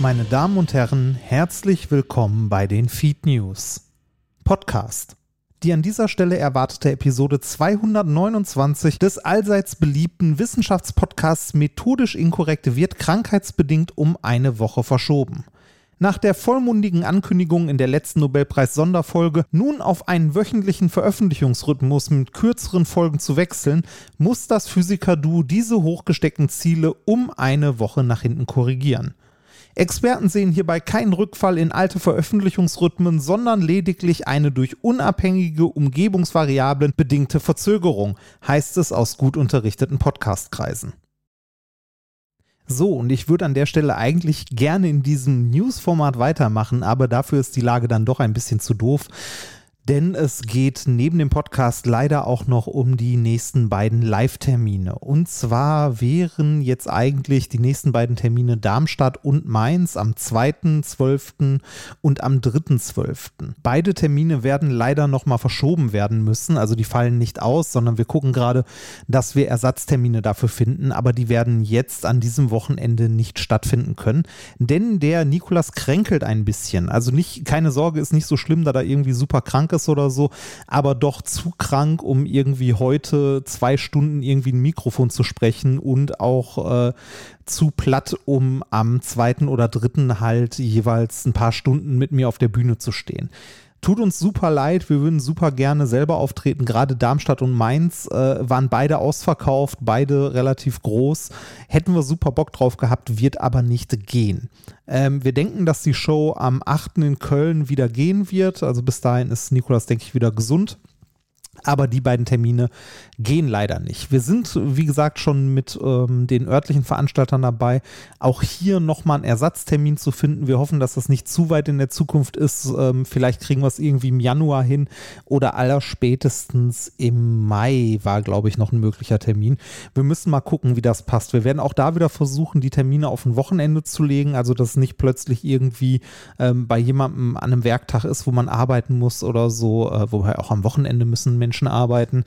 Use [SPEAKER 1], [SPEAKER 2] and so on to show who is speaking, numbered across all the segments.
[SPEAKER 1] Meine Damen und Herren, herzlich willkommen bei den Feed News. Podcast. Die an dieser Stelle erwartete Episode 229 des allseits beliebten Wissenschaftspodcasts Methodisch Inkorrekt wird krankheitsbedingt um eine Woche verschoben nach der vollmundigen Ankündigung in der letzten Nobelpreis-Sonderfolge nun auf einen wöchentlichen Veröffentlichungsrhythmus mit kürzeren Folgen zu wechseln, muss das Physiker-Du diese hochgesteckten Ziele um eine Woche nach hinten korrigieren. Experten sehen hierbei keinen Rückfall in alte Veröffentlichungsrhythmen, sondern lediglich eine durch unabhängige Umgebungsvariablen bedingte Verzögerung, heißt es aus gut unterrichteten Podcastkreisen. So, und ich würde an der Stelle eigentlich gerne in diesem News-Format weitermachen, aber dafür ist die Lage dann doch ein bisschen zu doof denn es geht neben dem Podcast leider auch noch um die nächsten beiden Live-Termine. Und zwar wären jetzt eigentlich die nächsten beiden Termine Darmstadt und Mainz am 2.12. und am 3.12. Beide Termine werden leider nochmal verschoben werden müssen. Also die fallen nicht aus, sondern wir gucken gerade, dass wir Ersatztermine dafür finden. Aber die werden jetzt an diesem Wochenende nicht stattfinden können. Denn der Nikolas kränkelt ein bisschen. Also nicht, keine Sorge, ist nicht so schlimm, da er irgendwie super krank ist ist oder so, aber doch zu krank, um irgendwie heute zwei Stunden irgendwie ein Mikrofon zu sprechen und auch äh, zu platt, um am zweiten oder dritten halt jeweils ein paar Stunden mit mir auf der Bühne zu stehen. Tut uns super leid, wir würden super gerne selber auftreten. Gerade Darmstadt und Mainz äh, waren beide ausverkauft, beide relativ groß. Hätten wir super Bock drauf gehabt, wird aber nicht gehen. Ähm, wir denken, dass die Show am 8. in Köln wieder gehen wird. Also bis dahin ist Nikolas, denke ich, wieder gesund. Aber die beiden Termine gehen leider nicht. Wir sind, wie gesagt, schon mit ähm, den örtlichen Veranstaltern dabei, auch hier nochmal einen Ersatztermin zu finden. Wir hoffen, dass das nicht zu weit in der Zukunft ist. Ähm, vielleicht kriegen wir es irgendwie im Januar hin oder allerspätestens im Mai war, glaube ich, noch ein möglicher Termin. Wir müssen mal gucken, wie das passt. Wir werden auch da wieder versuchen, die Termine auf ein Wochenende zu legen, also dass es nicht plötzlich irgendwie ähm, bei jemandem an einem Werktag ist, wo man arbeiten muss oder so, äh, wobei auch am Wochenende müssen Menschen arbeiten.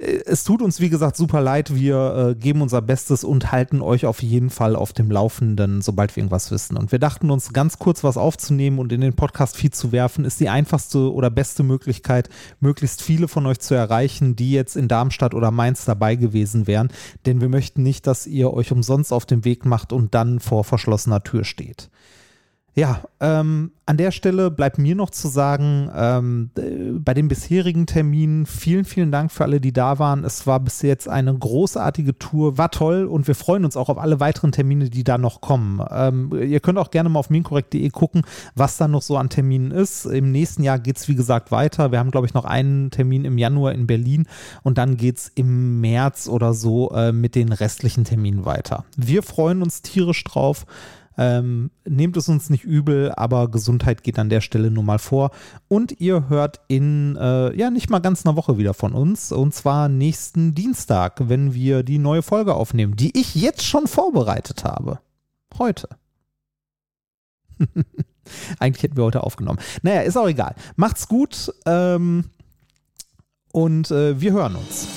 [SPEAKER 1] Äh, es tut uns, wie gesagt, super leid. Wir äh, geben unser Bestes und halten euch auf jeden Fall auf dem Laufenden, sobald wir irgendwas wissen. Und wir dachten uns, ganz kurz was aufzunehmen und in den Podcast-Feed zu werfen, ist die einfachste oder beste Möglichkeit, möglichst viele von euch zu erreichen, die jetzt in Darmstadt oder Mainz dabei gewesen wären. Denn wir möchten nicht, dass ihr euch umsonst auf den Weg macht und dann vor verschlossener Tür steht. Ja, ähm, an der Stelle bleibt mir noch zu sagen, ähm, bei den bisherigen Terminen vielen, vielen Dank für alle, die da waren. Es war bis jetzt eine großartige Tour, war toll und wir freuen uns auch auf alle weiteren Termine, die da noch kommen. Ähm, ihr könnt auch gerne mal auf minkorrekt.de gucken, was da noch so an Terminen ist. Im nächsten Jahr geht es, wie gesagt, weiter. Wir haben, glaube ich, noch einen Termin im Januar in Berlin und dann geht es im März oder so äh, mit den restlichen Terminen weiter. Wir freuen uns tierisch drauf. Ähm, nehmt es uns nicht übel, aber Gesundheit geht an der Stelle nun mal vor. Und ihr hört in, äh, ja, nicht mal ganz einer Woche wieder von uns. Und zwar nächsten Dienstag, wenn wir die neue Folge aufnehmen, die ich jetzt schon vorbereitet habe. Heute. Eigentlich hätten wir heute aufgenommen. Naja, ist auch egal. Macht's gut ähm, und äh, wir hören uns.